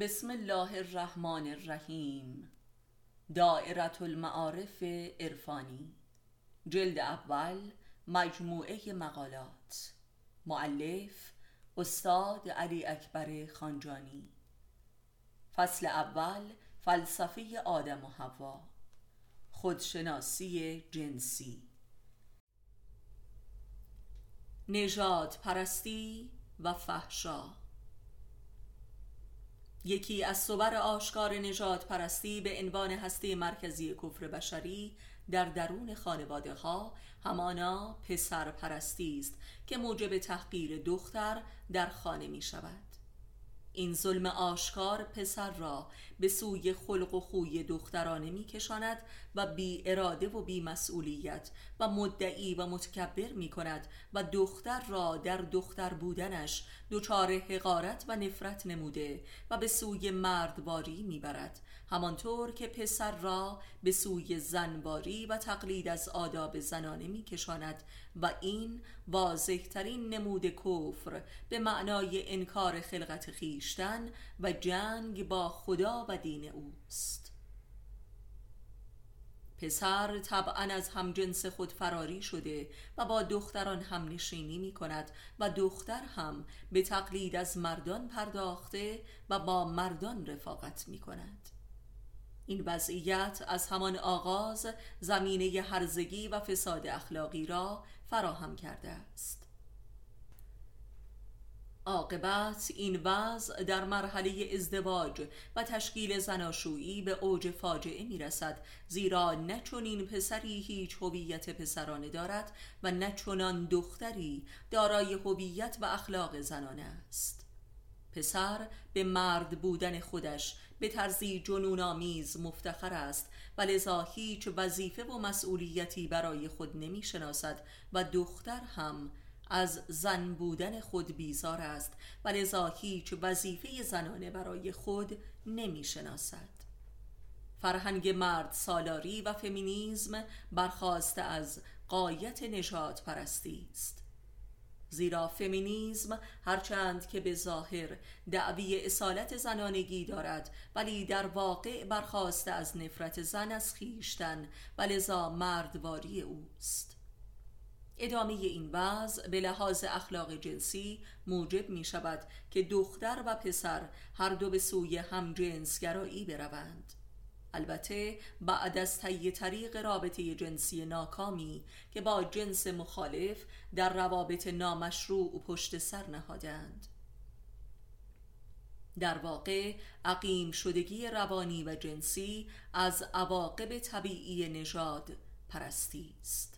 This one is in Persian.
بسم الله الرحمن الرحیم. دائرة المعارف عرفانی. جلد اول مجموعه مقالات. معلف استاد علی اکبر خانجانی. فصل اول فلسفه آدم و حوا. خودشناسی جنسی. نژاد پرستی و فحشا. یکی از صور آشکار نجات پرستی به عنوان هسته مرکزی کفر بشری در درون خانواده ها همانا پسر پرستی است که موجب تحقیر دختر در خانه می شود این ظلم آشکار پسر را به سوی خلق و خوی دخترانه می کشاند و بی اراده و بی مسئولیت و مدعی و متکبر می کند و دختر را در دختر بودنش دچار حقارت و نفرت نموده و به سوی مردواری می برد همانطور که پسر را به سوی زنباری و تقلید از آداب زنانه می کشاند و این واضح ترین نمود کفر به معنای انکار خلقت خیشتن و جنگ با خدا و دین اوست. پسر طبعا از همجنس خود فراری شده و با دختران هم نشینی می کند و دختر هم به تقلید از مردان پرداخته و با مردان رفاقت می کند. این وضعیت از همان آغاز زمینه هرزگی و فساد اخلاقی را فراهم کرده است. عاقبت این وضع در مرحله ازدواج و تشکیل زناشویی به اوج فاجعه می رسد زیرا نه این پسری هیچ هویت پسرانه دارد و نه چنان دختری دارای هویت و اخلاق زنانه است. پسر به مرد بودن خودش به طرزی جنون آمیز مفتخر است و لذا هیچ وظیفه و مسئولیتی برای خود نمی شناسد و دختر هم از زن بودن خود بیزار است و لذا هیچ وظیفه زنانه برای خود نمی شناسد فرهنگ مرد سالاری و فمینیزم برخواسته از قایت نجات پرستی است. زیرا فمینیزم هرچند که به ظاهر دعوی اصالت زنانگی دارد ولی در واقع برخواسته از نفرت زن از خیشتن و لذا مردواری اوست. ادامه این وضع به لحاظ اخلاق جنسی موجب می شود که دختر و پسر هر دو به سوی همجنسگرایی بروند. البته بعد از طی طریق رابطه جنسی ناکامی که با جنس مخالف در روابط نامشروع پشت سر نهادند. در واقع عقیم شدگی روانی و جنسی از عواقب طبیعی نژاد پرستی است.